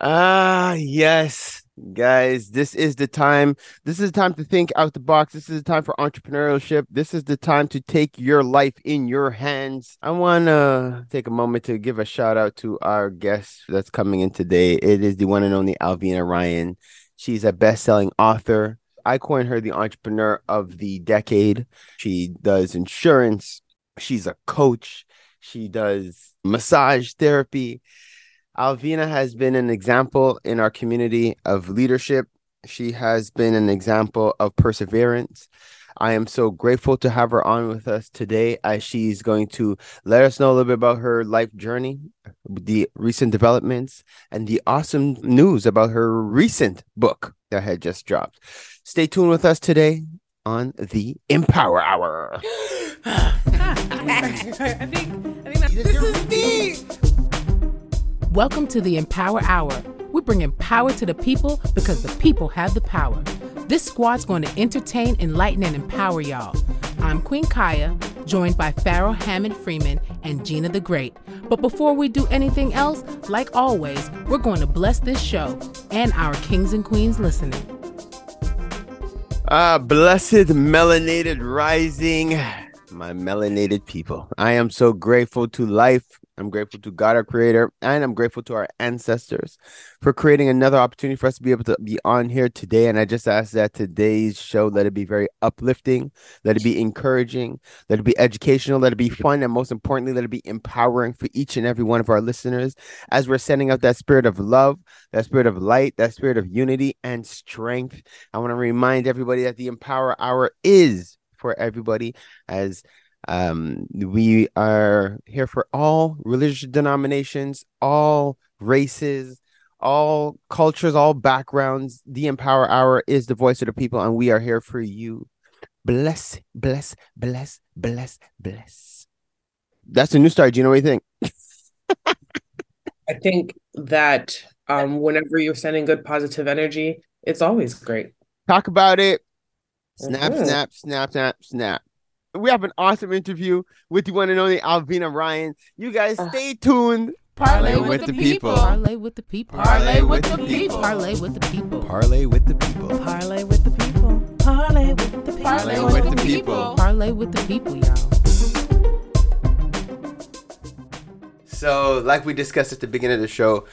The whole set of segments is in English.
Ah, yes, guys, this is the time. This is the time to think out the box. This is the time for entrepreneurship. This is the time to take your life in your hands. I want to take a moment to give a shout out to our guest that's coming in today. It is the one and only Alvina Ryan. She's a best selling author. I coined her the entrepreneur of the decade. She does insurance, she's a coach, she does massage therapy Alvina has been an example in our community of leadership. She has been an example of perseverance. I am so grateful to have her on with us today as she's going to let us know a little bit about her life journey, the recent developments, and the awesome news about her recent book that had just dropped. Stay tuned with us today on the Empower Hour. I think, I think this is deep. Welcome to the Empower Hour. We bring empower to the people because the people have the power. This squad's going to entertain, enlighten, and empower y'all. I'm Queen Kaya, joined by Pharaoh Hammond Freeman and Gina the Great. But before we do anything else, like always, we're going to bless this show and our kings and queens listening. Ah, blessed melanated rising, my melanated people. I am so grateful to life I'm grateful to God, our creator, and I'm grateful to our ancestors for creating another opportunity for us to be able to be on here today. And I just ask that today's show let it be very uplifting, let it be encouraging, let it be educational, let it be fun, and most importantly, let it be empowering for each and every one of our listeners as we're sending out that spirit of love, that spirit of light, that spirit of unity and strength. I want to remind everybody that the Empower Hour is for everybody as um, we are here for all religious denominations, all races, all cultures, all backgrounds. The Empower Hour is the voice of the people, and we are here for you. Bless, bless, bless, bless, bless. That's a new start. Do you know what you think? I think that um, whenever you're sending good positive energy, it's always great. Talk about it. Snap, mm-hmm. snap, snap, snap, snap we have an awesome interview with the one and only Alvina Ryan. You guys uh. stay tuned. Parlay with, with the people. Parlay with the people. Parlay with the people. Parlay with the people. Parlay with the people. Parlay with the people. Parlay with the people. Parlay with the people. Parlay with the people, y'all. So, like we discussed at the beginning of the show,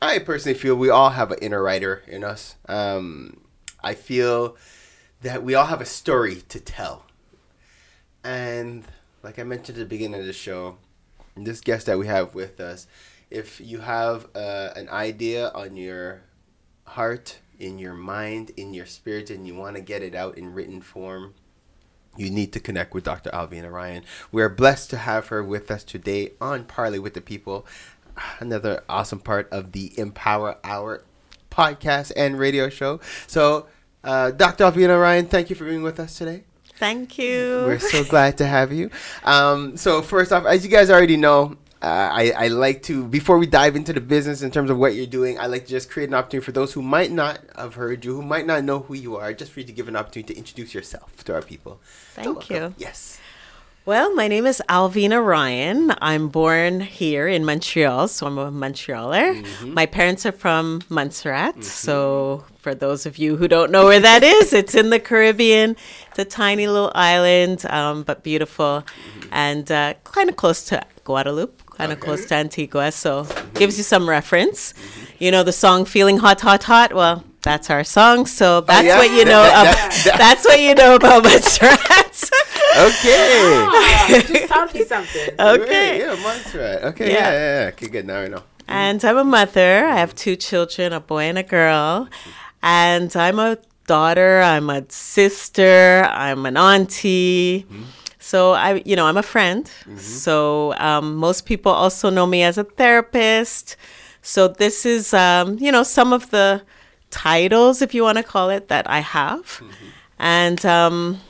I personally feel we all have an inner writer in us. Um, I feel that we all have a story to tell and like I mentioned at the beginning of the show, this guest that we have with us, if you have uh, an idea on your heart, in your mind, in your spirit, and you want to get it out in written form, you need to connect with Dr. Alvina Ryan. We're blessed to have her with us today on Parley with the People, another awesome part of the Empower Hour podcast and radio show. So, uh, Dr. Alvina Ryan, thank you for being with us today. Thank you. We're so glad to have you. Um, so first off, as you guys already know, uh, I, I like to before we dive into the business in terms of what you're doing, I like to just create an opportunity for those who might not have heard you, who might not know who you are, just for you to give an opportunity to introduce yourself to our people. Thank so, you. Yes. Well, my name is Alvina Ryan. I'm born here in Montreal, so I'm a Montrealer. Mm-hmm. My parents are from Montserrat. Mm-hmm. So, for those of you who don't know where that is, it's in the Caribbean. It's a tiny little island, um, but beautiful, mm-hmm. and uh, kind of close to Guadeloupe, kind of okay. close to Antigua. So, gives you some reference. Mm-hmm. You know the song "Feeling Hot, Hot, Hot." Well, that's our song. So that's oh, yeah? what you know. That, that, that, that's what you know about Montserrat. Okay. Ah, just tell me something. Okay. yeah, Montserrat. Okay. Yeah. yeah, yeah, yeah. Okay, good. Now I know. And I'm a mother. I have two children, a boy and a girl. And I'm a daughter. I'm a sister. I'm an auntie. Mm-hmm. So I, you know, I'm a friend. Mm-hmm. So um, most people also know me as a therapist. So this is, um, you know, some of the titles, if you want to call it, that I have. Mm-hmm. And um,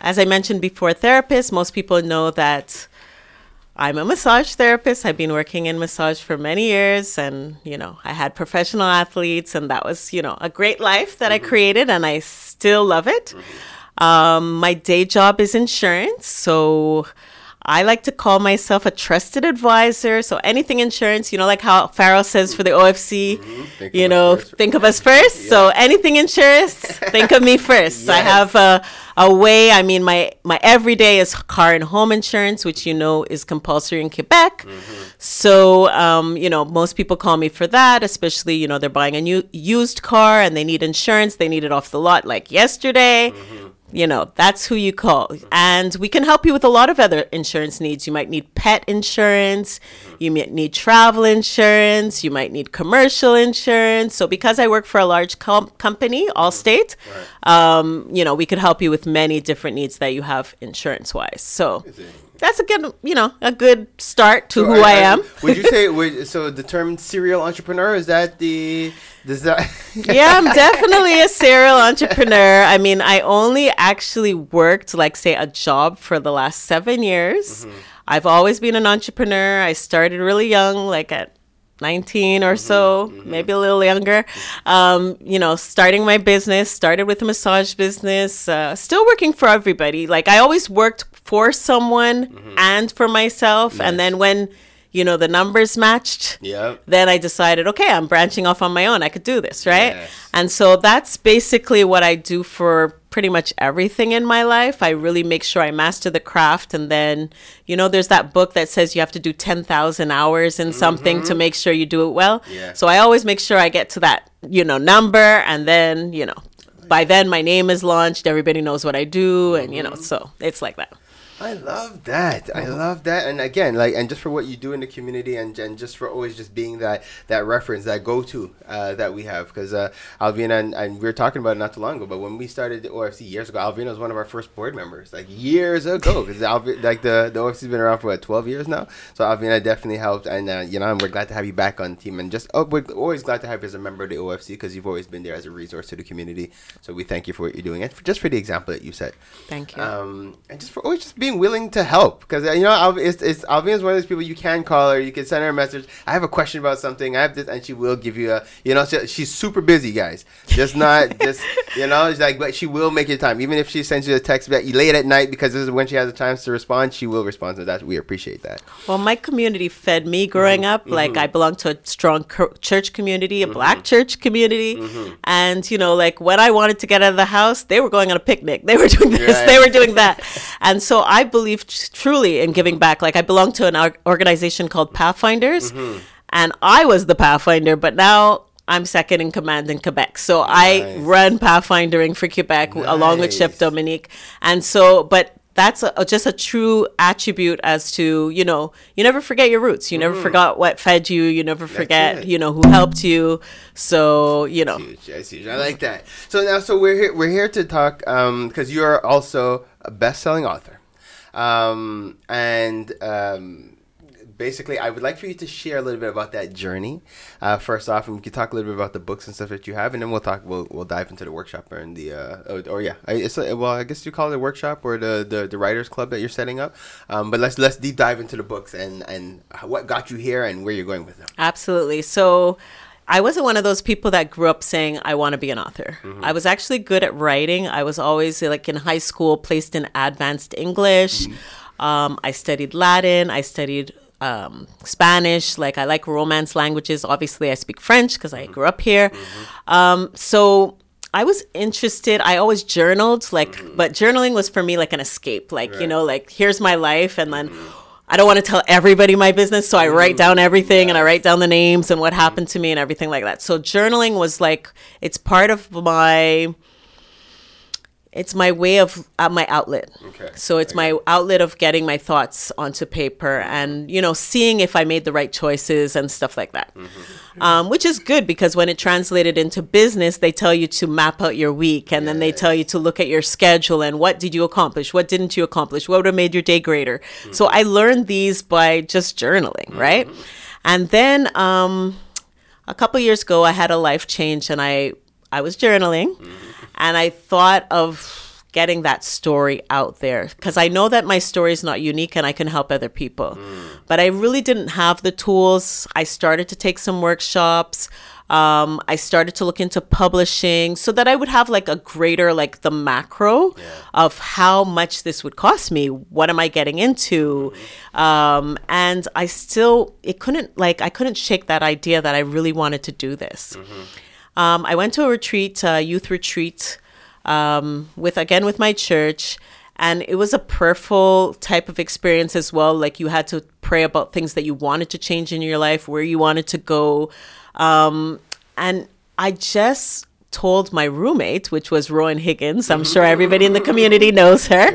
as I mentioned before, therapist, most people know that I'm a massage therapist. I've been working in massage for many years and, you know, I had professional athletes and that was, you know, a great life that mm-hmm. I created and I still love it. Mm-hmm. Um, my day job is insurance. So I like to call myself a trusted advisor. So anything insurance, you know, like how Farrell says for the OFC, mm-hmm. you know, think of us first. Yeah. So anything insurance, think of me first. yes. I have a, a way. I mean, my my everyday is car and home insurance, which you know is compulsory in Quebec. Mm-hmm. So um, you know, most people call me for that, especially you know they're buying a new used car and they need insurance. They need it off the lot like yesterday. Mm-hmm you know that's who you call and we can help you with a lot of other insurance needs you might need pet insurance you might need travel insurance you might need commercial insurance so because i work for a large com- company allstate right. um, you know we could help you with many different needs that you have insurance wise so that's a good, you know, a good start to so who I, I, am. Would you say would, so? The term serial entrepreneur is that the does that? yeah, I'm definitely a serial entrepreneur. I mean, I only actually worked like say a job for the last seven years. Mm-hmm. I've always been an entrepreneur. I started really young, like at 19 or mm-hmm, so, mm-hmm. maybe a little younger. Um, you know, starting my business, started with a massage business, uh, still working for everybody. Like I always worked for someone mm-hmm. and for myself. Nice. And then when you know the numbers matched yeah then i decided okay i'm branching off on my own i could do this right yes. and so that's basically what i do for pretty much everything in my life i really make sure i master the craft and then you know there's that book that says you have to do 10,000 hours in something mm-hmm. to make sure you do it well yeah. so i always make sure i get to that you know number and then you know by then my name is launched everybody knows what i do and you know mm-hmm. so it's like that I love that. I love that. And again, like, and just for what you do in the community, and, and just for always just being that that reference, that go to uh, that we have. Because uh, Alvina and, and, we were talking about it not too long ago, but when we started the OFC years ago, Alvina was one of our first board members, like years ago. Because like the the OFC's been around for what twelve years now. So Alvina definitely helped, and uh, you know, and we're glad to have you back on the team. And just oh, we're always glad to have you as a member of the OFC because you've always been there as a resource to the community. So we thank you for what you're doing, and for, just for the example that you set. Thank you. Um, and just for always just being being willing to help because uh, you know it's, it's Alvin is one of those people you can call her, you can send her a message. I have a question about something. I have this, and she will give you a. You know, she, she's super busy, guys. Just not just you know, it's like, but she will make your time, even if she sends you a text that you late at night because this is when she has the time to respond. She will respond to that. We appreciate that. Well, my community fed me growing mm-hmm. up. Mm-hmm. Like I belong to a strong church community, a mm-hmm. black church community, mm-hmm. and you know, like when I wanted to get out of the house, they were going on a picnic. They were doing this. Right. They were doing that, and so I I believe truly in giving back. Like I belong to an organization called Pathfinders, mm-hmm. and I was the Pathfinder, but now I'm second in command in Quebec. So nice. I run Pathfindering for Quebec nice. along with Chef Dominique. And so, but that's a, just a true attribute as to you know you never forget your roots you never mm. forgot what fed you you never forget you know who helped you so you know I, I like that so now so we're here we're here to talk um because you're also a best-selling author um, and um, basically, I would like for you to share a little bit about that journey. Uh, first off, and we can talk a little bit about the books and stuff that you have, and then we'll talk. We'll, we'll dive into the workshop and the uh, or, or yeah, it's a, well, I guess you call it a workshop or the, the, the writers club that you're setting up. Um, but let's let's deep dive into the books and and what got you here and where you're going with them. Absolutely. So. I wasn't one of those people that grew up saying I want to be an author. Mm-hmm. I was actually good at writing. I was always like in high school placed in advanced English. Mm-hmm. Um, I studied Latin. I studied um, Spanish. Like I like Romance languages. Obviously, I speak French because I mm-hmm. grew up here. Mm-hmm. Um, so I was interested. I always journaled, like, mm-hmm. but journaling was for me like an escape. Like right. you know, like here's my life, and then mm-hmm. I don't want to tell everybody my business, so I write mm, down everything and I write down the names and what happened to me and everything like that. So journaling was like it's part of my it's my way of uh, my outlet. Okay. So it's my outlet of getting my thoughts onto paper and you know seeing if I made the right choices and stuff like that, mm-hmm. um, which is good because when it translated into business, they tell you to map out your week and yes. then they tell you to look at your schedule and what did you accomplish, what didn't you accomplish, what would have made your day greater. Mm-hmm. So I learned these by just journaling, mm-hmm. right? And then um, a couple years ago, I had a life change and I I was journaling. Mm-hmm and I thought of getting that story out there because I know that my story is not unique and I can help other people. Mm. But I really didn't have the tools. I started to take some workshops. Um, I started to look into publishing so that I would have like a greater, like the macro yeah. of how much this would cost me. What am I getting into? Mm-hmm. Um, and I still, it couldn't, like, I couldn't shake that idea that I really wanted to do this. Mm-hmm. Um, I went to a retreat, a youth retreat, um, with, again, with my church and it was a prayerful type of experience as well. Like you had to pray about things that you wanted to change in your life where you wanted to go. Um, and i just told my roommate which was rowan higgins. I'm sure everybody in the community knows her.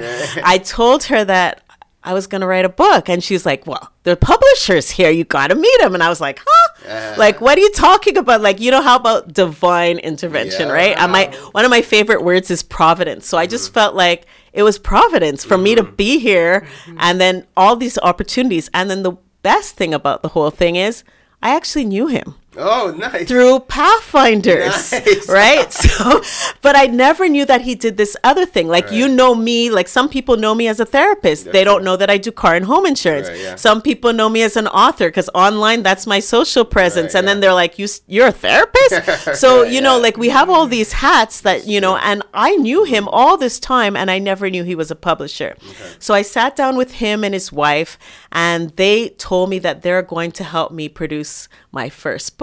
I told her that I was gonna write a book, and she's like, "Well, the publisher's here. You gotta meet him." And I was like, "Huh? Uh, like, what are you talking about? Like, you know how about divine intervention, yeah. right?" And my one of my favorite words is providence. So mm-hmm. I just mm-hmm. felt like it was providence for mm-hmm. me to mm-hmm. be here, mm-hmm. and then all these opportunities. And then the best thing about the whole thing is, I actually knew him. Oh, nice. Through Pathfinders. Nice. Right? So, but I never knew that he did this other thing. Like, right. you know me, like some people know me as a therapist. They don't know that I do car and home insurance. Right, yeah. Some people know me as an author because online, that's my social presence. And yeah. then they're like, you, you're a therapist? so, you know, yeah. like we have all mm-hmm. these hats that, you know, and I knew him all this time and I never knew he was a publisher. Okay. So I sat down with him and his wife and they told me that they're going to help me produce my first book.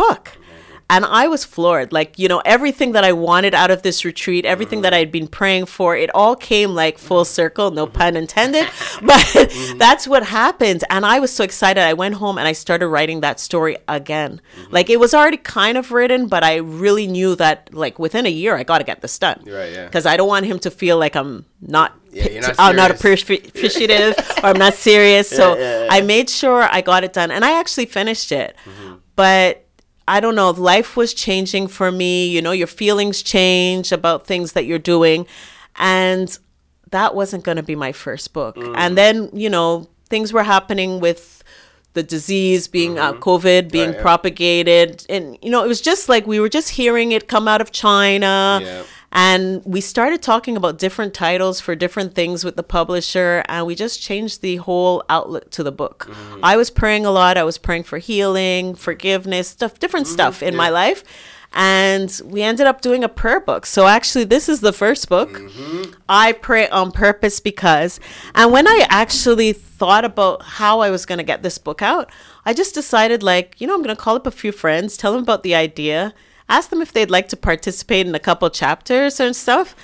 And I was floored. Like, you know, everything that I wanted out of this retreat, everything that I had been praying for, it all came like full circle, no pun intended. But that's what happened. And I was so excited. I went home and I started writing that story again. Like, it was already kind of written, but I really knew that, like, within a year, I got to get this done. Right, yeah. Because I don't want him to feel like I'm not yeah, not I'm not appreciative or I'm not serious. So yeah, yeah, I made sure I got it done and I actually finished it. Mm-hmm. But I don't know, if life was changing for me. You know, your feelings change about things that you're doing. And that wasn't going to be my first book. Mm. And then, you know, things were happening with the disease being uh, mm-hmm. uh, COVID being right, yeah. propagated. And, you know, it was just like we were just hearing it come out of China. Yeah. And we started talking about different titles for different things with the publisher, and we just changed the whole outlook to the book. Mm-hmm. I was praying a lot. I was praying for healing, forgiveness, stuff, different mm-hmm. stuff in yeah. my life. And we ended up doing a prayer book. So actually, this is the first book. Mm-hmm. I pray on purpose because. And when I actually thought about how I was going to get this book out, I just decided, like, you know, I'm going to call up a few friends, tell them about the idea asked them if they'd like to participate in a couple chapters and stuff.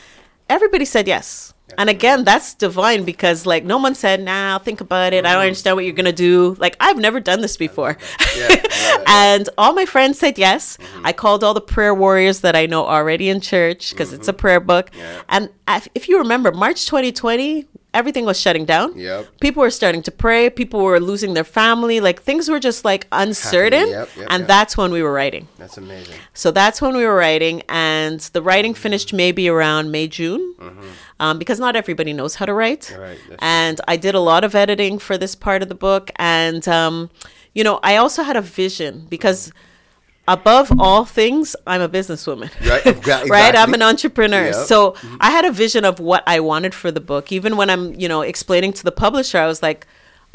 Everybody said yes. And again, that's divine because like no one said, "Nah, I'll think about it. I don't mm-hmm. understand what you're gonna do." Like I've never done this before, yeah, and all my friends said yes. Mm-hmm. I called all the prayer warriors that I know already in church because mm-hmm. it's a mm-hmm. prayer book. And if you remember, March 2020, everything was shutting down. Yep. People were starting to pray. People were losing their family. Like things were just like uncertain. Yep, yep, and that's when we were writing. That's amazing. So that's when we were writing, and the writing finished maybe around May June, mm-hmm. um, because not everybody knows how to write. Right. And I did a lot of editing for this part of the book, and um, you know, I also had a vision because. Mm-hmm above all things, I'm a businesswoman. Right. Exactly. right. I'm an entrepreneur. Yep. So mm-hmm. I had a vision of what I wanted for the book. Even when I'm, you know, explaining to the publisher, I was like,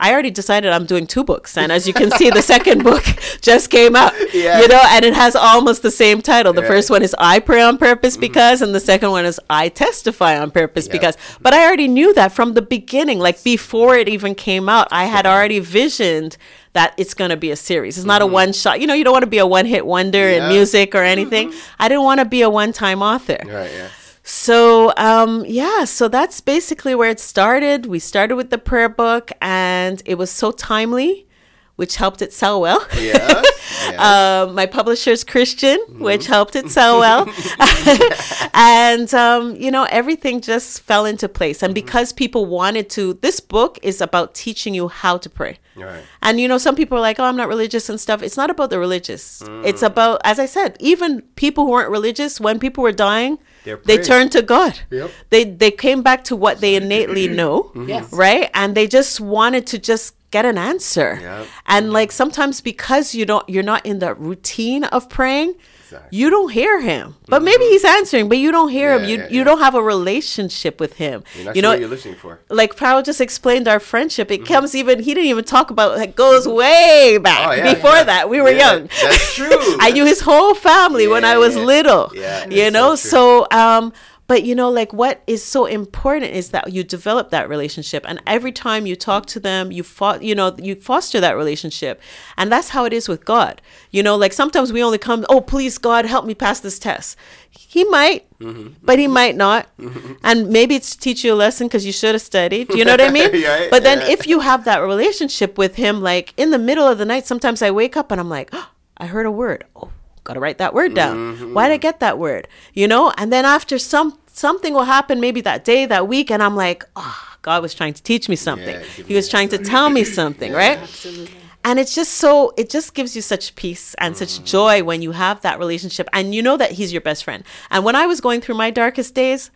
I already decided I'm doing two books. And as you can see, the second book just came out, yeah. you know, and it has almost the same title. The first one is I Pray on Purpose mm-hmm. Because, and the second one is I Testify on Purpose yep. Because. But I already knew that from the beginning, like before it even came out, I had already visioned that it's going to be a series. It's not mm-hmm. a one shot. You know, you don't want to be a one hit wonder yeah. in music or anything. Mm-hmm. I didn't want to be a one time author. Right, yeah. So, um, yeah, so that's basically where it started. We started with the prayer book, and it was so timely which helped it sell well. Yeah. yes. um, my publisher's Christian, mm-hmm. which helped it sell well. and, um, you know, everything just fell into place. And mm-hmm. because people wanted to, this book is about teaching you how to pray. Right. And, you know, some people are like, oh, I'm not religious and stuff. It's not about the religious. Mm. It's about, as I said, even people who weren't religious, when people were dying, they turned to God. Yep. They they came back to what they innately know, mm-hmm. yes. right? And they just wanted to just get an answer. Yep. And like sometimes because you don't you're not in the routine of praying, exactly. you don't hear him. But mm-hmm. maybe he's answering, but you don't hear yeah, him. You yeah, you yeah. don't have a relationship with him. you know what you're listening for. Like Farrell just explained our friendship. It mm-hmm. comes even he didn't even talk about it goes way back. Oh, Before that, we were young. That's true. I knew his whole family when I was little. Yeah. You know, so, so um but you know, like what is so important is that you develop that relationship, and every time you talk to them, you fo- you know you foster that relationship, and that's how it is with God. You know, like sometimes we only come, oh please God, help me pass this test. He might, mm-hmm. but he might not, mm-hmm. and maybe it's to teach you a lesson because you should have studied. You know what I mean? yeah, but then yeah. if you have that relationship with him, like in the middle of the night, sometimes I wake up and I'm like, oh, I heard a word. Oh, gotta write that word down. Mm-hmm. Why did I get that word? You know, and then after some something will happen maybe that day, that week, and I'm like, oh, God was trying to teach me something. Yeah, he was trying to tell me something, yeah, right? Absolutely. And it's just so, it just gives you such peace and mm-hmm. such joy when you have that relationship and you know that he's your best friend. And when I was going through my darkest days,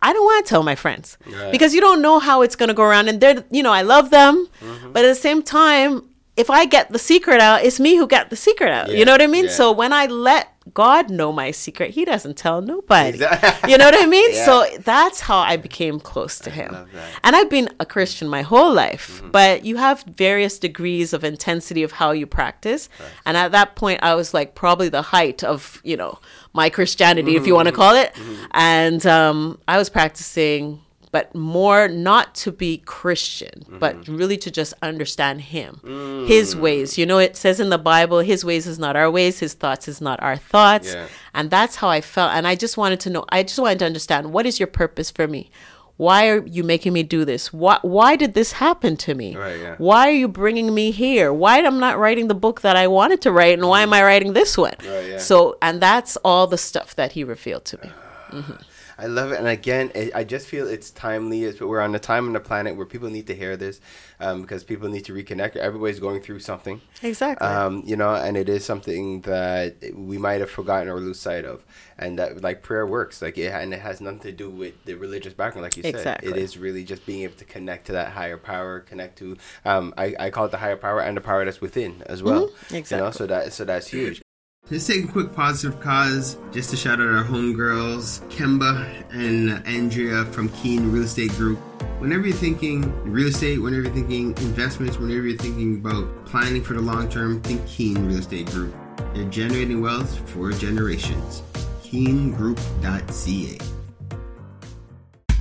I don't want to tell my friends right. because you don't know how it's going to go around. And they're, you know, I love them, mm-hmm. but at the same time, if I get the secret out, it's me who got the secret out. Yeah, you know what I mean? Yeah. So when I let God know my secret, He doesn't tell nobody. Exactly. You know what I mean? yeah. So that's how I became close to Him. And I've been a Christian my whole life, mm-hmm. but you have various degrees of intensity of how you practice. Right. And at that point, I was like probably the height of, you know, my Christianity, mm-hmm. if you want to mm-hmm. call it. Mm-hmm. And um, I was practicing but more not to be Christian, mm-hmm. but really to just understand Him, mm. His ways. You know, it says in the Bible, His ways is not our ways, His thoughts is not our thoughts. Yeah. And that's how I felt. And I just wanted to know, I just wanted to understand what is your purpose for me? Why are you making me do this? Why, why did this happen to me? Right, yeah. Why are you bringing me here? Why am I not writing the book that I wanted to write? And why am I writing this one? Right, yeah. So, and that's all the stuff that he revealed to me. Mm-hmm. I love it, and again, it, I just feel it's timely. It's, we're on a time on the planet where people need to hear this, um, because people need to reconnect. Everybody's going through something, exactly. Um, you know, and it is something that we might have forgotten or lose sight of, and that like prayer works, like it, and it has nothing to do with the religious background, like you exactly. said. It is really just being able to connect to that higher power, connect to, um, I, I call it the higher power and the power that's within as well. Mm-hmm. Exactly. You know, so that so that's huge. Let's take a quick positive cause just to shout out our homegirls, Kemba and Andrea from Keen Real Estate Group. Whenever you're thinking real estate, whenever you're thinking investments, whenever you're thinking about planning for the long term, think Keen Real Estate Group. They're generating wealth for generations. KeenGroup.ca.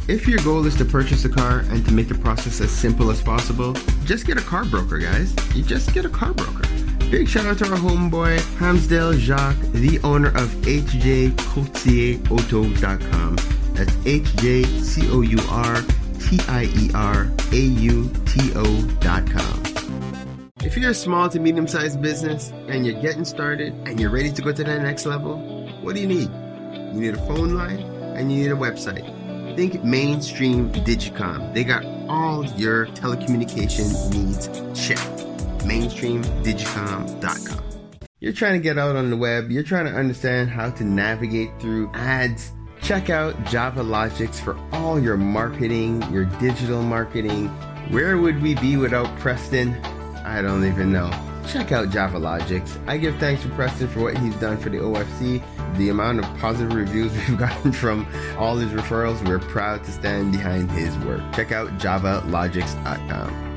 If your goal is to purchase a car and to make the process as simple as possible, just get a car broker, guys. You just get a car broker. Big shout out to our homeboy, Hamsdale Jacques, the owner of HJCourtierAuto.com. That's H-J-C-O-U-R-T-I-E-R-A-U-T-O.com. If you're a small to medium sized business and you're getting started and you're ready to go to that next level, what do you need? You need a phone line and you need a website. Think mainstream Digicom. They got all your telecommunication needs checked mainstreamdigicom.com. You're trying to get out on the web, you're trying to understand how to navigate through ads. Check out JavaLogix for all your marketing, your digital marketing. Where would we be without Preston? I don't even know. Check out JavaLogix. I give thanks to Preston for what he's done for the OFC. The amount of positive reviews we've gotten from all his referrals, we're proud to stand behind his work. Check out javalogix.com.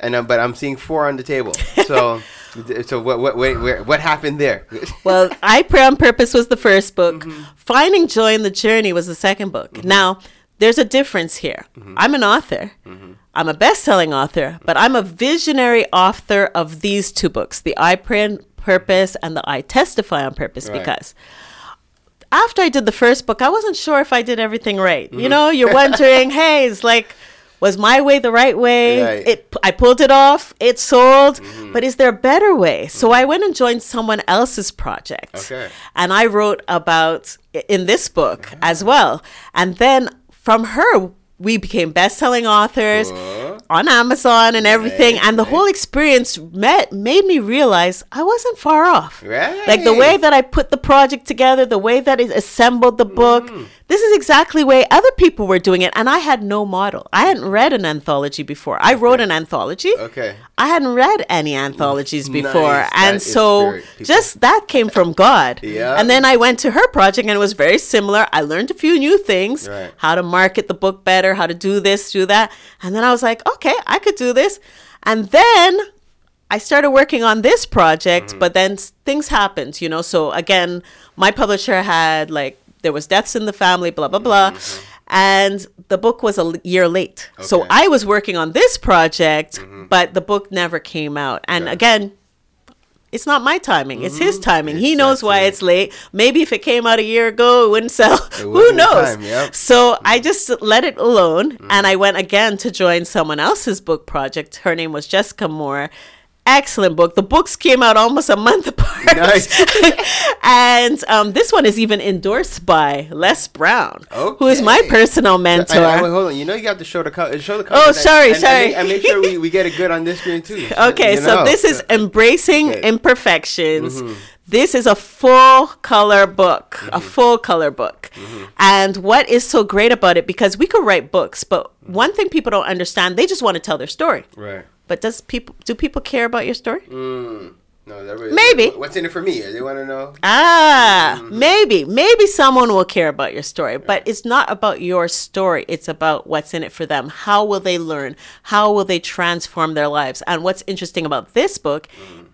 and uh, but I'm seeing four on the table. So so what what what what happened there? well, I Pray on Purpose was the first book. Mm-hmm. Finding Joy in the Journey was the second book. Mm-hmm. Now, there's a difference here. Mm-hmm. I'm an author. I'm a best-selling author, but I'm a visionary author of these two books, the I Pray on Purpose and the I Testify on Purpose, Right. because after I did the first book, I wasn't sure if I did everything right. You know, you're wondering, hey, it's like, was my way the right way? Right. It I pulled it off, it sold, mm-hmm. but is there a better way? So mm-hmm. I went and joined someone else's project. Okay. And I wrote about in this book ah. as well. And then from her we became best-selling authors on Amazon and everything and the whole experience met made me realize I wasn't far off. Like the way that I put the project together, the way that it assembled the book, Mm. This is exactly the way other people were doing it. And I had no model. I hadn't read an anthology before. I wrote an anthology. Okay. I hadn't read any anthologies before. Nice. And That so just that came from God. Yeah. And then I went to her project and it was very similar. I learned a few new things Right. how to market the book better, how to do this, do that. And then I was like, okay, I could do this. And then I started working on this project, Mm-hmm. but then things happened, you know. So again, my publisher had like there was deaths in the family, blah blah blah, and the book was a year late. So Mm-hmm. Okay. Mm-hmm. I was working on this project, but the book never came out. And Okay. again, it's not my timing; it's his timing. He knows why Mm-hmm. It's late. Maybe if it came out a year ago, it wouldn't sell. Who knows? time, yep. So I just let it alone Mm-hmm. and I went again to join someone else's book project. Her name was Jessica Moore. Excellent book. The books came out almost a month apart. Nice. and um, this one is even endorsed by Les Brown, who is my personal mentor. I, I, wait, hold on. You know you got to show the cover. Show the cover. Oh, sorry, and, sorry. and make sure we, we get it good on this screen too. Okay, You so this is Embracing Okay. Imperfections. Mm-hmm. This is a full color book, Mm-hmm. a full color book. And what is so great about it, because we could write books, but one thing people don't understand, they just want to tell their story. right. But does people do people care about your story? Mm. No, really, Maybe. What's in it for me? They want to know. Ah, maybe. Maybe someone will care about your story, but it's not about your story. It's about what's in it for them. How will they learn? How will they transform their lives? And what's interesting about this book,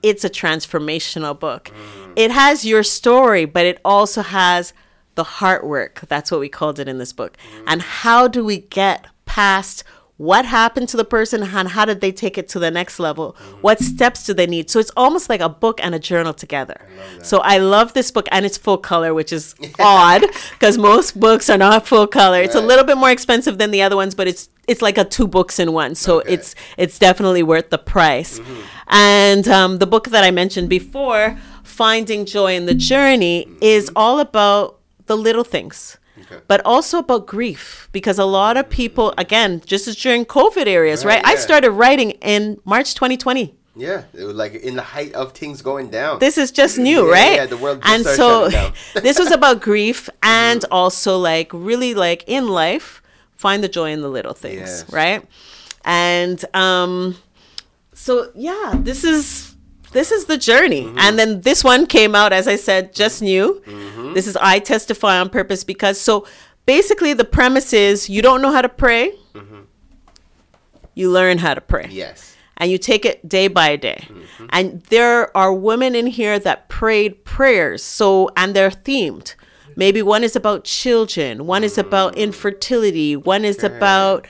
it's a transformational book. It has your story, but it also has the heart work. That's what we called it in this book. And how do we get past what happened to the person and how did they take it to the next level? What steps do they need? So it's almost like a book and a journal together. so I love this book and it's full color, which is odd because most books are not full color. It's a little bit more expensive than the other ones, but it's it's like a two books in one. So Okay. it's it's definitely worth the price. And um, the book that I mentioned before, Finding Joy in the Journey, is all about the little things Okay. but also about grief because a lot of people again just as during covid areas right, Right, i started writing in march 2020 Yeah, it was like in the height of things going down. this is just new Yeah, right yeah, the world just and so down. this was about grief and also like really like in life find the joy in the little things Yes. right and um so yeah this is this is the journey Mm-hmm. and then this one came out as i said just new this is i testify on purpose because so basically the premise is you don't know how to pray you learn how to pray yes. and you take it day by day. And there are women in here that prayed prayers. So, and they're themed. Maybe one is about children, one is about infertility, one is about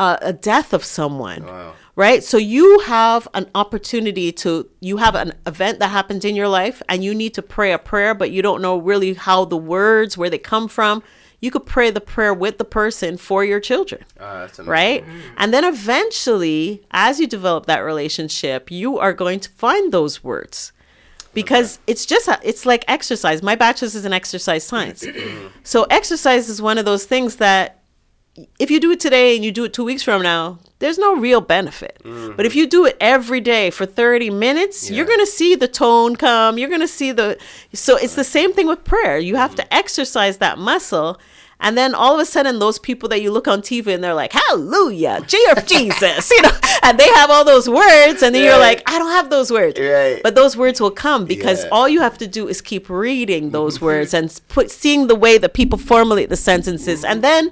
uh, a death of someone. Wow. Right? So you have an opportunity to you have an event that happens in your life and you need to pray a prayer but you don't know really how the words where they come from. you could pray the prayer with the person for your children. Ah, that's. Right? And then eventually, as you develop that relationship, you are going to find those words because it's just a, it's like exercise. My bachelor's is in exercise science. so exercise is one of those things that if you do it today and you do it 2 weeks from now, there's no real benefit. Mm-hmm. But if you do it every day for 30 minutes, you're going to see the tone come. You're going to see the So it's the same thing with prayer. You have to mm-hmm. exercise that muscle. And then all of a sudden, those people that you look on TV and they're like, Hallelujah, Jesus, you know, and they have all those words, and then you're like, I don't have those words. Right. But those words will come because Yeah. all you have to do is keep reading those mm-hmm. words and put seeing the way that people formulate the sentences, and then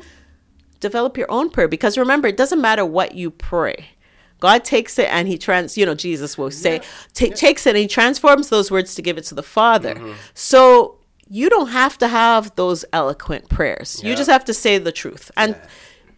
develop your own prayer. Because remember, it doesn't matter what you pray. God takes it and he trans, you know, Jesus will say, ta- takes it and he transforms those words to give it to the Father. Mm-hmm. So you don't have to have those eloquent prayers. You just have to say the truth. And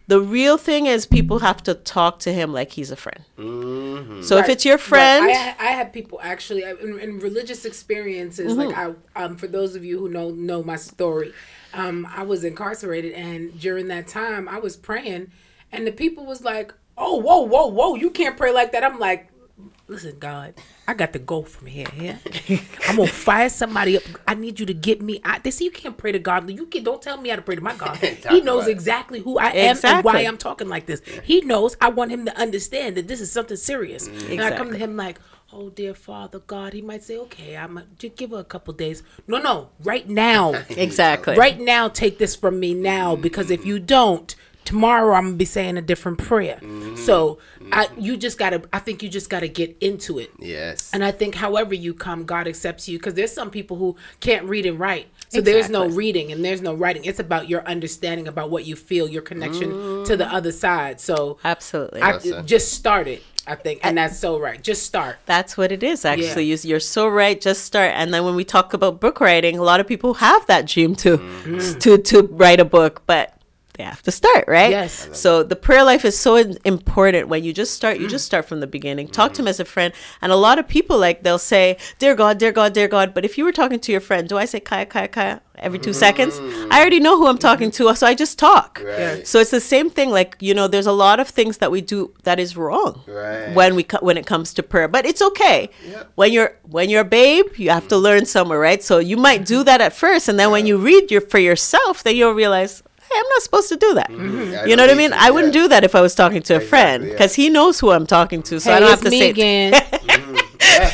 the real thing is, people have to talk to him like he's a friend. Mm-hmm. So if it's your right. friend, I, I have people actually I- in, in religious experiences. Like I, um, for those of you who know know my story, um, I was incarcerated, and during that time, I was praying, and the people was like, "Oh, whoa, whoa, whoa! You can't pray like that." I'm like, "Listen, God, I got to go from here. Yeah, I'm gonna fire somebody up. I need you to get me out." They say you can't pray to God. You can don't tell me how to pray to my God. he knows exactly who I am and why I'm talking like this. He knows I want him to understand that this is something serious. And I come to him like, oh dear Father God. He might say, okay, I'm a, just give her a couple days. No, no, right now, exactly. right now, take this from me now because if you don't. Tomorrow I'm gonna be saying a different prayer. Mm-hmm. So I you just gotta I think you just gotta get into it. Yes. And I think however you come, God accepts you because there's some people who can't read and write. So there's no reading and there's no writing. It's about your understanding about what you feel, your connection to the mm-hmm. other side. So Absolutely. I Awesome. just started, I think, and that's so right. Just start. That's what it is, actually. You- You're so right. Just start. And then when we talk about book writing, a lot of people have that dream to mm-hmm. to to write a book, but they have to start, right? Yes. So the prayer life is so important. When you just start, you just start from the beginning. Talk to him as a friend. And a lot of people like they'll say, "Dear God, dear God, dear God." But if you were talking to your friend, do I say "Kaya, Kaya, Kaya" every two seconds? I already know who I'm talking to, so I just talk. Right. So it's the same thing. Like you know, there's a lot of things that we do that is wrong Right. when we co- when it comes to prayer. But it's okay. When you're when you're a babe, you have to learn somewhere, right? So you might do that at first, and then when you read your for yourself, then you'll realize. Hey, I'm not supposed to do that. Mm-hmm. I You don't know what I mean? to, I wouldn't yeah. do that if I was talking to a friend yeah. because he knows who I'm talking to, so I don't have to me say again.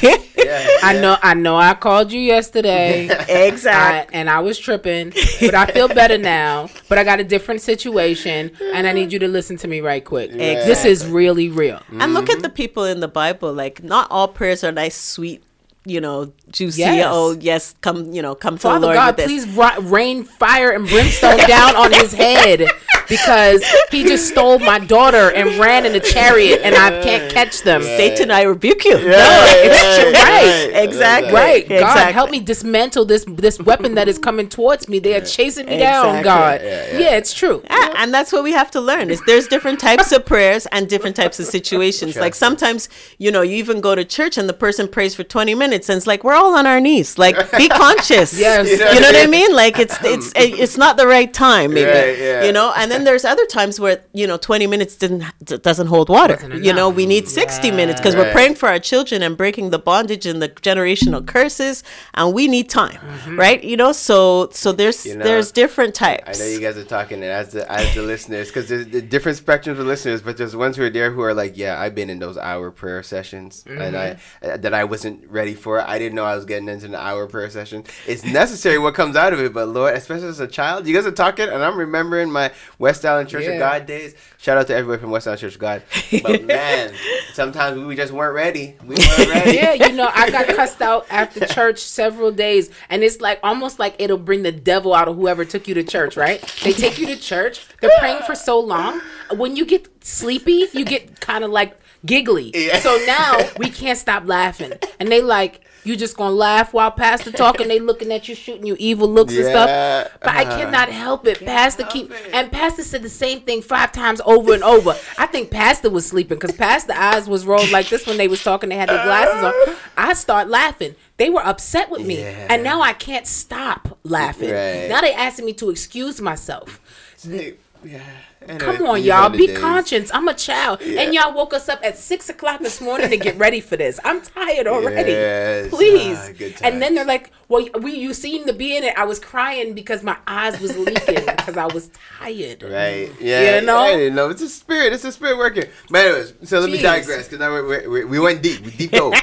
Yeah, yeah, I know, I know. I called you yesterday. exactly. I, and I was tripping, but I feel better now. But I got a different situation, and I need you to listen to me right quick. This is really real. And look at mm-hmm. the people in the Bible. Like, not all prayers are nice, sweet, you know, juicy. Yes. Oh, yes, come, you know, come to the Lord God, please ra- rain fire and brimstone down on his head because he just stole my daughter and ran in a chariot, and I can't catch them. Satan, I rebuke you. No, it's true. right. Exactly. Right, God, Exactly. help me dismantle this this weapon that is coming towards me. They are chasing me down, God. Yeah, Yeah, it's true. Yeah, and that's what we have to learn is there's different types of prayers and different types of situations. Like sometimes, you know, you even go to church and the person prays for 20 minutes and it's like we're all on our knees. Like be conscious. Yes. You know what I mean? Like it's it's it's not the right time maybe. Right, yeah. You know, and then there's other times where, you know, 20 minutes didn't doesn't hold water. You know, we need 60 minutes because we're praying for our children and breaking the bondage and the generational curses and we need time. Right? You know, so so there's You know, there's different types. I know you guys are talking and as the as the listeners because there's the different spectrums of listeners, but there's ones who are there who are like, yeah, I've been in those hour prayer sessions and I uh, that I wasn't ready for. I didn't know I was getting into an hour prayer session. It's necessary what comes out of it, but Lord, especially as a child, you guys are talking, and I'm remembering my West Island Church Yeah. of God days. Shout out to everybody from West Island Church of God. But man, sometimes we just weren't ready. We weren't ready. yeah, you know, I got cussed out after church several days, and it's like almost like it'll bring the devil out of whoever took you to church, right? They take you to church, they're praying for so long. When you get sleepy, you get kind of like giggly. Yeah. So now we can't stop laughing, and they like. You just gonna laugh while Pastor talking. They looking at you, shooting you evil looks and stuff. But I uh-huh. cannot help it. Pastor keep and Pastor said the same thing five times over and over. I think Pastor was sleeping because Pastor eyes was rolled like this when they was talking. They had their glasses on. I start laughing. They were upset with me, Yeah. and now I can't stop laughing. Right. Now they asking me to excuse myself. Hey, yeah. Anyway, Come on, y'all. Be days. conscious. I'm a child. And y'all woke us up at six o'clock this morning to get ready for this. I'm tired already. Yes. Please. Ah, and then they're like, Well, we you seem to be in it. I was crying because my eyes was leaking because I was tired. Right. Yeah. You know? I didn't know. It's a spirit. It's a spirit working. But anyways, so let me digress because now we we we went deep. We deep dove.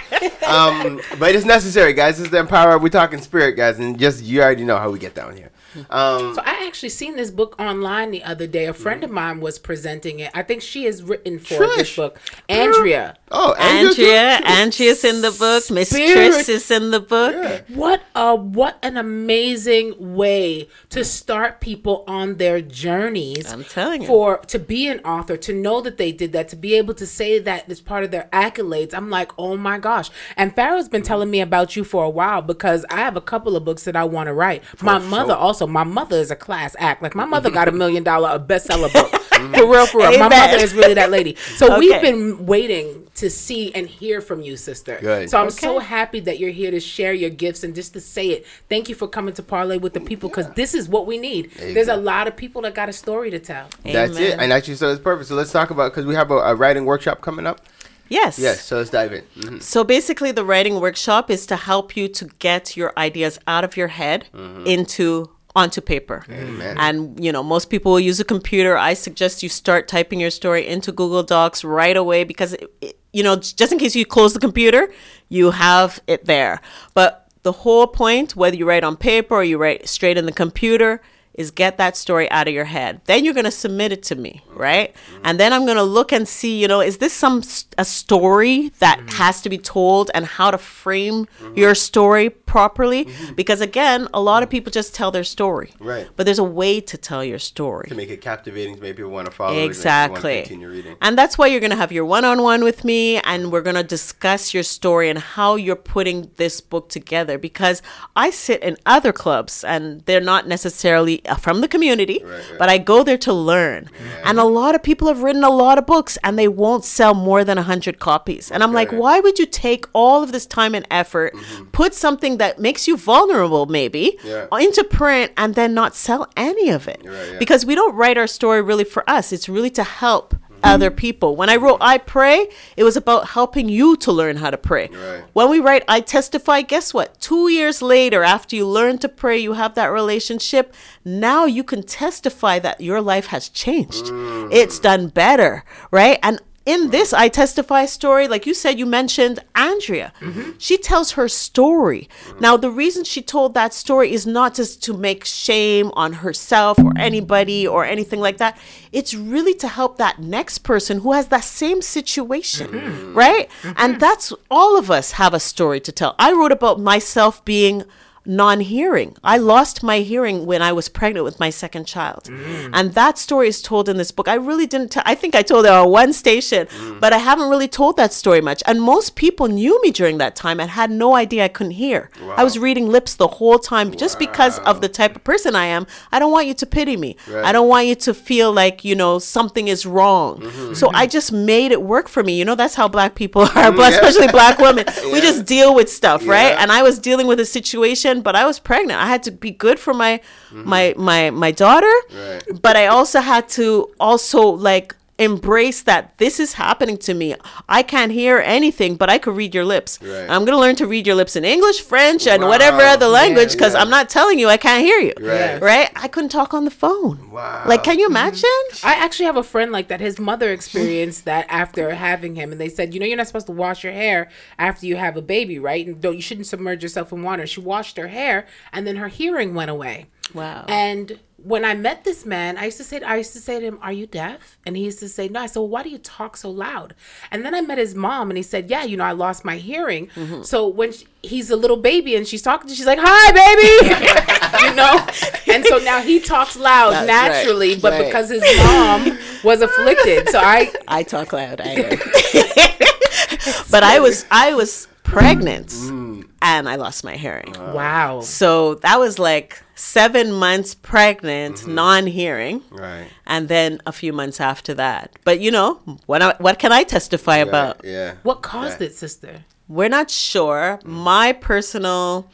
um, but it's necessary, guys. This is the empower. We're talking spirit, guys, and just you already know how we get down here. Um, So I actually seen this book online the other day. A friend of mine was presenting it. I think she has written for this book. Andrea. oh, Andrea, too. Andrea's in the book. Miss Trish is in the book. Yeah. What a what an amazing way to start people on their journeys. I'm telling you. For to be an author, to know that they did that, to be able to say that as part of their accolades. I'm like, oh my gosh. And Pharaoh's been telling me about you for a while because I have a couple of books that I want to write. my mother sure. Also, my mother is a class act. Like my mother got a mm-hmm. million dollar a bestseller book. Mm-hmm. for real, for real. My mother is really that lady. So we've been waiting to see and hear from you, sister. Good. So I'm so happy that you're here to share your gifts and just to say it. Thank you for coming to parley with the people because this is what we need. you There's go. a lot of people that got a story to tell. That's it. And actually, so it's perfect. So let's talk about because we have a, a writing workshop coming up. Yes. Yes. So let's dive in. Mhm. So basically, the writing workshop is to help you to get your ideas out of your head mm-hmm. into onto paper. Amen. And you know, most people will use a computer. I suggest you start typing your story into Google Docs right away because it, it- you know, just in case you close the computer, you have it there. But the whole point, whether you write on paper or you write straight in the computer, is get that story out of your head. Then you're going to submit it to me, right? And then I'm going to look and see, you know, is this some a story that mm-hmm. has to be told and how to frame mm-hmm. your story properly? Mm-hmm. Because again, a lot of people just tell their story. Right. But there's a way to tell your story. To make it captivating, to make people want to follow. it, make people Exactly. wanna Continue reading. And that's why you're going to have your one on one with me, and we're going to discuss your story and how you're putting this book together. Because I sit in other clubs, and they're not necessarily uh, from the community, right. but I go there to learn. And a lot of people have written a lot of books, and they won't sell more than 100 copies. And I'm like, why would you take all of this time and effort, put something that makes you vulnerable, maybe, Yeah. into print, and then not sell any of it? Right, yeah. Because we don't write our story really for us. It's really to help other people. When I wrote I Pray, it was about helping you to learn how to pray. Right. When we write I Testify, guess what? Two years later, after you learn to pray, you have that relationship, now you can testify that your life has changed. Mm. It's done better, right? And in this I Testify story, like you said, you mentioned Andrea. Mm-hmm. She tells her story. Now, the reason she told that story is not just to make shame on herself or anybody or anything like that. It's really to help that next person who has that same situation, mm-hmm. right? Mm-hmm. And that's all of us have a story to tell. I wrote about myself being non-hearing. I lost my hearing when I was pregnant with my second child. Mm. And that story is told in this book. I really didn't tell I think I told it on one station, mm. but I haven't really told that story much. And most people knew me during that time and had no idea I couldn't hear. I was reading lips the whole time just because of the type of person I am. I don't want you to pity me. I don't want you to feel like, you know, something is wrong. Mm-hmm. So I just made it work for me. You know, that's how black people are, black- especially black women. We just deal with stuff, right? And I was dealing with a situation, but I was pregnant. I had to be good for my my my my daughter, Right. but I also had to also like embrace that this is happening to me. I can't hear anything, but I could read your lips. Right. I'm gonna learn to read your lips in English, French, and Wow. whatever other language because yeah. I'm not telling you I can't hear you. Right. Right? I couldn't talk on the phone. Wow. Like, can you mm-hmm. imagine? I actually have a friend like that. His mother experienced that after having him, and they said, you know, you're not supposed to wash your hair after you have a baby, right? And don't you shouldn't submerge yourself in water. She washed her hair, and then her hearing went away. Wow. And when I met this man, I used to say, I used to say to him, "Are you deaf?" And he used to say, "No." I said, "Well, why do you talk so loud?" And then I met his mom, and he said, "Yeah, you know, I lost my hearing. Mm-hmm. So when she, he's a little baby and she's talking to, she's like, "Hi, baby," you know. And so now he talks loud That's right. naturally, but Right. because his mom was afflicted, so I I talk loud. I know. but I was I was pregnant, mm. and I lost my hearing. Wow. So that was like seven months pregnant, mm-hmm. non hearing. Right. And then a few months after that. But you know, what, I, what can I testify about? Yeah. What caused it, sister? We're not sure. Mm. My personal,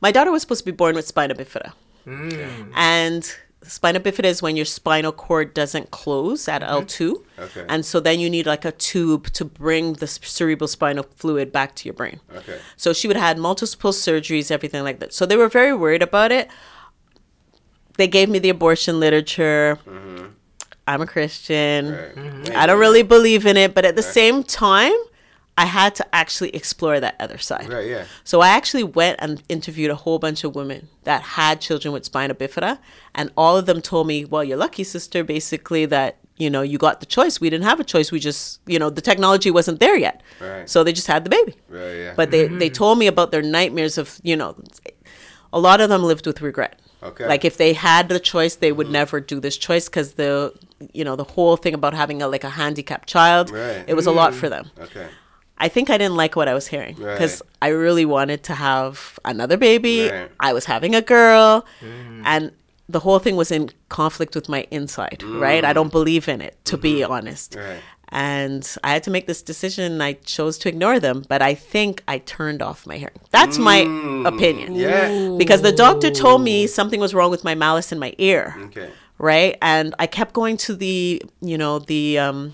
my daughter was supposed to be born with spina bifida. Mm. And spina bifida is when your spinal cord doesn't close at mm-hmm. L2. Okay. And so then you need like a tube to bring the cerebral spinal fluid back to your brain. Okay. So she would have had multiple surgeries, everything like that. So they were very worried about it. They gave me the abortion literature. Mm-hmm. I'm a Christian. Right. Mm-hmm. I don't really believe in it, but at the same time, I had to actually explore that other side. Right. Yeah. So I actually went and interviewed a whole bunch of women that had children with spina bifida, and all of them told me, "Well, you're lucky, sister. Basically, that you know you got the choice. We didn't have a choice. We just, you know, the technology wasn't there yet, Right. so they just had the baby." Right. Yeah. But they they mm-hmm. told me about their nightmares of, you know, a lot of them lived with regret. Okay. Like if they had the choice, they would never do this choice because the, you know, the whole thing about having a like a handicapped child, Right. it was a lot mm. for them. okay. I think I didn't like what I was hearing because Right. I really wanted to have another baby. Right. I was having a girl, mm. and the whole thing was in conflict with my inside. Mm. Right? I don't believe in it, to be mm-hmm. honest. Right. And I had to make this decision. and I chose to ignore them, but I think I turned off my hearing. That's my opinion. Yeah. Because the doctor told me something was wrong with my malleus in my ear Okay. right? And I kept going to the, you know, the um,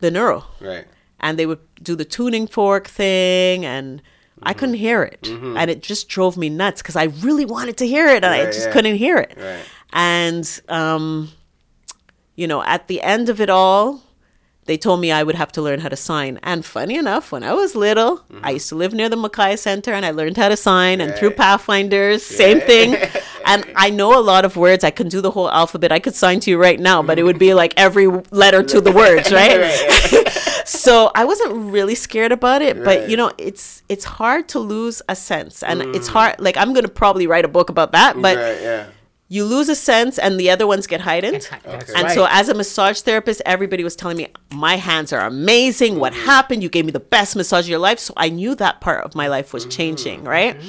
the neuro, Right. and they would do the tuning fork thing, and I couldn't hear it, and it just drove me nuts because I really wanted to hear it, and I just yeah. couldn't hear it. Right. And um, you know, at the end of it all. They told me I would have to learn how to sign. And funny enough, when I was little, mm-hmm. I used to live near the Mackay Center and I learned how to sign. And through Right. Pathfinders, same thing. and I know a lot of words. I can do the whole alphabet. I could sign to you right now, but it would be mm-hmm. like every letter to the words, right? so I wasn't really scared about it, but you know, it's it's hard to lose a sense, and it's mm. hard. Like I'm gonna probably write a book about that, but right. Yeah. You lose a sense, and the other ones get heightened. And right. so, as a massage therapist, everybody was telling me, My hands are amazing. What happened? You gave me the best massage of your life. So, I knew that part of my life was changing, right?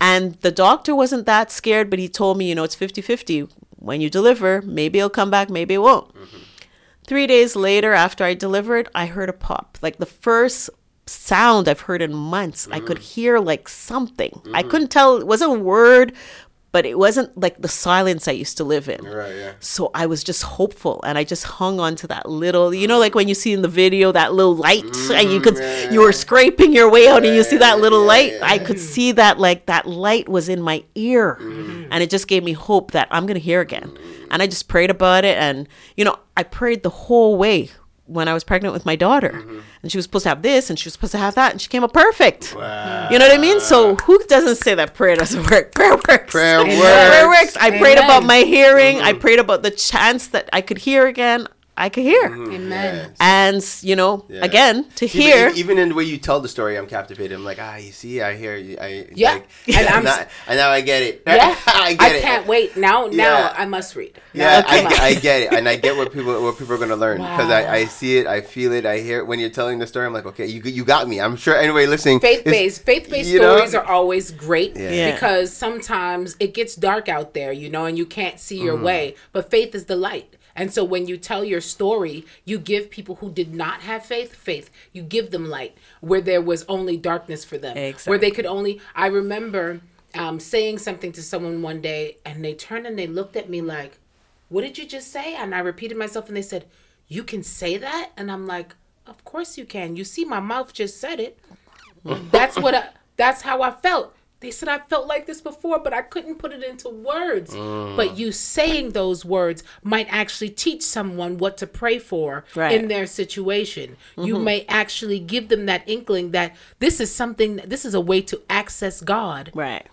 And the doctor wasn't that scared, but he told me, You know, it's 50 50. When you deliver, maybe it'll come back, maybe it won't. Three days later, after I delivered, I heard a pop. Like the first sound I've heard in months. I could hear like something. I couldn't tell, it wasn't a word, but it wasn't like the silence I used to live in. Right. Yeah. So I was just hopeful and I just hung on to that little, you know, like when you see in the video that little light mm-hmm, and you could, you were scraping your way out and you see that little light. I could see that like that light was in my ear mm-hmm. and it just gave me hope that I'm going to hear again. And I just prayed about it. And, you know, I prayed the whole way when I was pregnant with my daughter. Mm-hmm. And she was supposed to have this and she was supposed to have that. And she came up perfect. You know what I mean? So who doesn't say that prayer doesn't work? Prayer works. Prayer Prayer works. works. I prayed about my hearing. I mm-hmm. prayed about the chance that I could hear again. I could hear. Amen. And, you know, Yeah. again, to Even- hear. even in the way you tell the story, I'm captivated. I'm like, ah, you see, I hear you. I Yeah. like, And I'm now, and now I get it. Yeah, I I, get it. can't wait. Now, now Yeah. I must read. Yeah, Now, come on. I, I get it, and I get what people what people are gonna learn because I, Wow. I see it, I feel it, I hear it when you're telling the story. I'm like, okay, you you got me. I'm sure anybody listening. Faith based faith based you know? stories are always great Yeah. because sometimes it gets dark out there you know and you can't see Mm-hmm. your way but faith is the light and so when you tell your story you give people who did not have faith faith. You give them light where there was only darkness for them where they could only i remember um, saying something to someone one day and they turned and they looked at me like what did you just say? And i repeated myself and they said you can say that? And i'm like of course you can. You see my mouth just said it. That's what I, that's how I felt. They said I felt like this before, but I couldn't put it into words. Mm. But you saying those words might actually teach someone what to pray for Right. in their situation. You mm-hmm. may actually give them that inkling that this is something this is a way to access God right.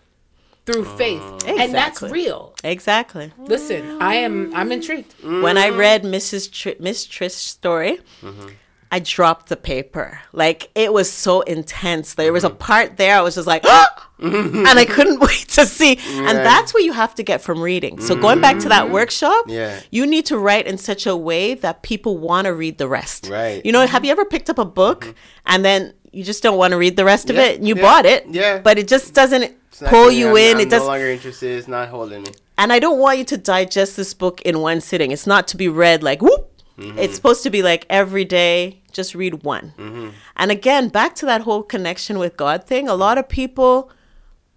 through mm. faith. And that's real. Exactly. Listen, I am I'm intrigued. When I read Mrs. Tr- Miss Trish's story, mm-hmm. I dropped the paper. Like it was so intense. There was a part there I was just like, "Ah!" and I couldn't wait to see. And that's what you have to get from reading. So going back to that workshop, Yeah. you need to write in such a way that people want to read the rest. Right. You know, have you ever picked up a book and then you just don't want to read the rest of Yeah, it. And you yeah, bought it, yeah. but it just doesn't pull you I'm- in. I'm it does, no longer interested. It's not holding me. and I don't want you to digest this book in one sitting. It's not to be read like whoop. Mm-hmm. It's supposed to be like every day, just read one. Mm-hmm. And again, back to that whole connection with God thing. A lot of people,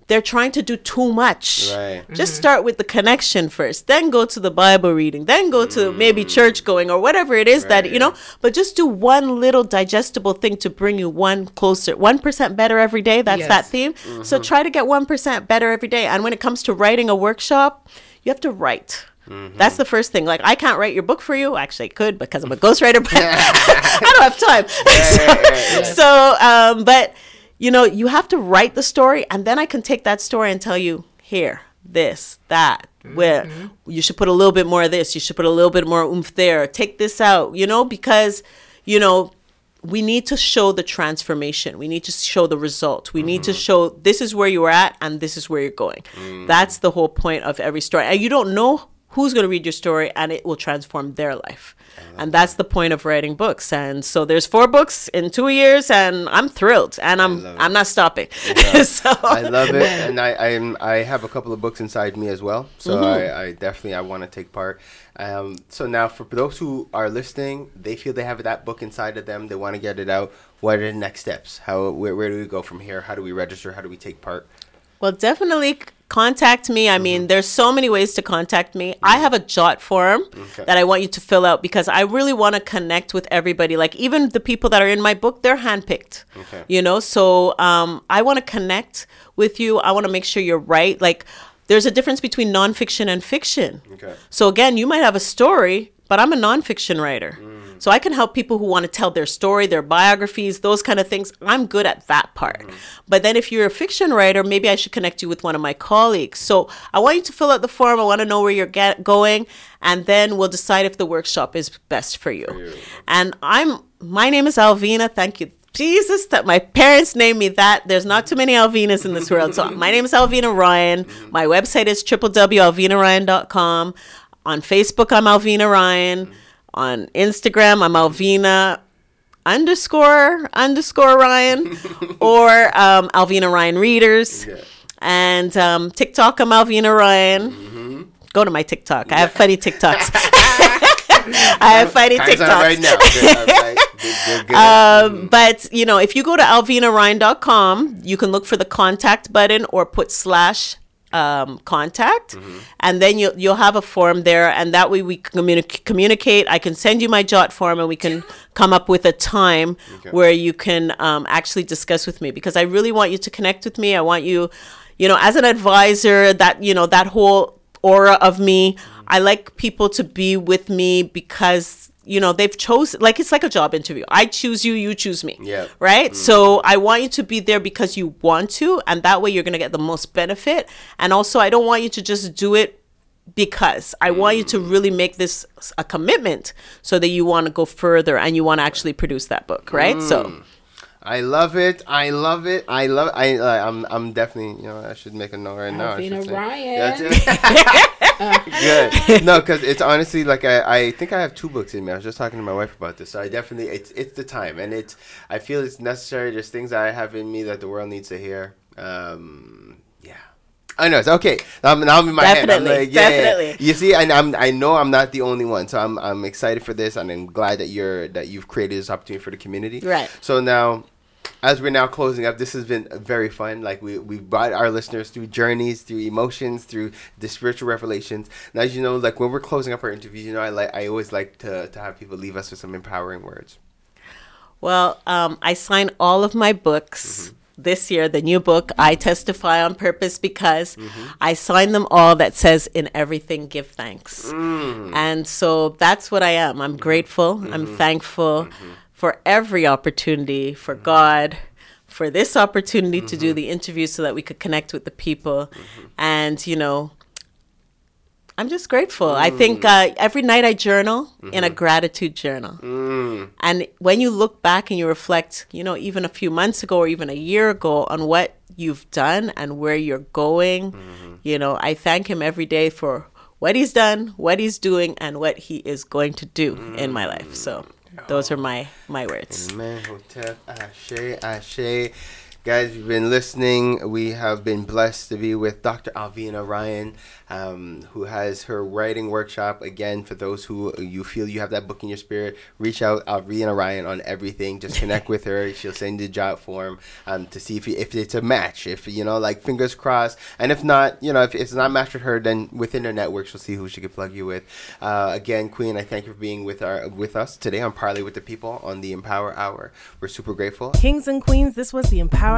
they're trying to do too much. Right. Just start with the connection first, then go to the Bible reading, then go to maybe Mm. church going or whatever it is that, you know, but just do one little digestible thing to bring you one closer, 1% better every day. That's that theme. Mm-hmm. So try to get 1% better every day. And when it comes to writing a workshop, you have to write. Mm-hmm. That's the first thing. Like I can't write your book for you. Actually, I could because I'm a ghostwriter, but I don't have time. so, so, um, but you know, you have to write the story, and then I can take that story and tell you here, this, that, where you should put a little bit more of this. You should put a little bit more oomph there. Take this out. You know, because you know we need to show the transformation. We need to show the result. We need to show this is where you are at and this is where you're going. That's the whole point of every story. And you don't know who's going to read your story and it will transform their life. And that's the point of writing books. And so there's four books in 2 years and I'm thrilled and I'm. I'm not stopping. so I love it, and I I'm, I have a couple of books inside me as well. So Mm-hmm. I, I definitely I want to take part. Um, so now for those who are listening, they feel they have that book inside of them. They want to get it out. What are the next steps? How where, where do we go from here? How do we register? How do we take part? Well, definitely contact me. I mean, mm-hmm. there's so many ways to contact me. I mm-hmm. have a JotForm Okay. that I want you to fill out because I really want to connect with everybody. Like even the people that are in my book, they're handpicked. Okay. You know, so um, I want to connect with you. I want to make sure you're right. Like there's a difference between nonfiction and fiction. Okay. So again, you might have a story, but I'm a nonfiction writer. Mm. So I can help people who want to tell their story, their biographies, those kind of things. I'm good at that part. Mm-hmm. But then if you're a fiction writer, maybe I should connect you with one of my colleagues. So I want you to fill out the form. I want to know where you're get- going, and then we'll decide if the workshop is best for you. And I'm my name is Alvina. Thank you. Jesus, that my parents named me that. There's not too many Alvinas in this world. So my name is Alvina Ryan. Mm-hmm. My website is www.alvinaryan.com. On Facebook, I'm Alvina Ryan. Mm-hmm. On Instagram, I'm Alvina underscore underscore Ryan or um, Alvina Ryan Readers. And um, TikTok, I'm Alvina Ryan. Go to my TikTok. I have funny TikToks. I have funny Time's TikToks. right now. Good, all right. Good, good, good. Um, but you know, if you go to alvinaryan.com, you can look for the contact button or put slash um, contact, and then you'll you'll have a form there, and that way we can communi- communicate. I can send you my JotForm, and we can come up with a time where you can um, actually discuss with me because I really want you to connect with me. I want you, you know, as an advisor, that you know that whole aura of me. I like people to be with me because you know they've chosen like it's like a job interview. I choose you you choose me. Yeah. right? Mm. So i want you to be there because you want to and that way you're going to get the most benefit. And also i don't want you to just do it because. I want you to mm. really make this a commitment so that you want to go further and you want to actually produce that book right? So mm. I love it. I love it. I love. I. Uh, I'm. I'm definitely. You know. I should make a note right now. Alvina. Ryan. That's it. Good. No, because it's honestly like I, I think I have two books in me. I was just talking to my wife about this. So I definitely it's it's the time, and it's I feel it's necessary. There's things that I have in me that the world needs to hear. Um. I know. It's okay. I'm, now I'm in my head. I'm Definitely, like, yeah, yeah. definitely. You see, and I'm I know I'm not the only one. So I'm I'm excited for this, and I'm glad that you're that you've created this opportunity for the community. Right. So now, as we're now closing up, this has been very fun. Like we we brought our listeners through journeys, through emotions, through the spiritual revelations. And as you know, like when we're closing up our interviews, you know, I like I always like to to have people leave us with some empowering words. Well, um, I sign all of my books this year, the new book, I Testify on Purpose, because I sign them all that says, In everything, give thanks. Mm. And so that's what I am. I'm grateful. I'm mm-hmm. thankful mm-hmm. for every opportunity, for mm-hmm. God. For this opportunity to do the interview so that we could connect with the people. And, you know, I'm just grateful. I mm. think uh, every night I journal in a mm-hmm. gratitude journal. Mm. And when you look back and you reflect, you know, even a few months ago or even a year ago on what you've done and where you're going, mm-hmm. you know, I thank him every day for what he's done, what he's doing, and what he is going to do in my life. So mm. those are my my words. Amen. Ashe, Ashe. Guys, you've been listening. We have been blessed to be with Dr. Alvina Ryan um, who has her writing workshop. Again, for those who you feel you have that book in your spirit, reach out. Alvina Ryan on everything. Just connect with her. She'll send you a JotForm um, to see if you, if it's a match. If you know, like fingers crossed. And if not, you know, if it's not matched with her, then within her network, she'll see who she can plug you with. Uh, again, Queen, I thank you for being with our with us today on Parley with the People on the Empower Hour. We're super grateful. Kings and queens, this was the Empower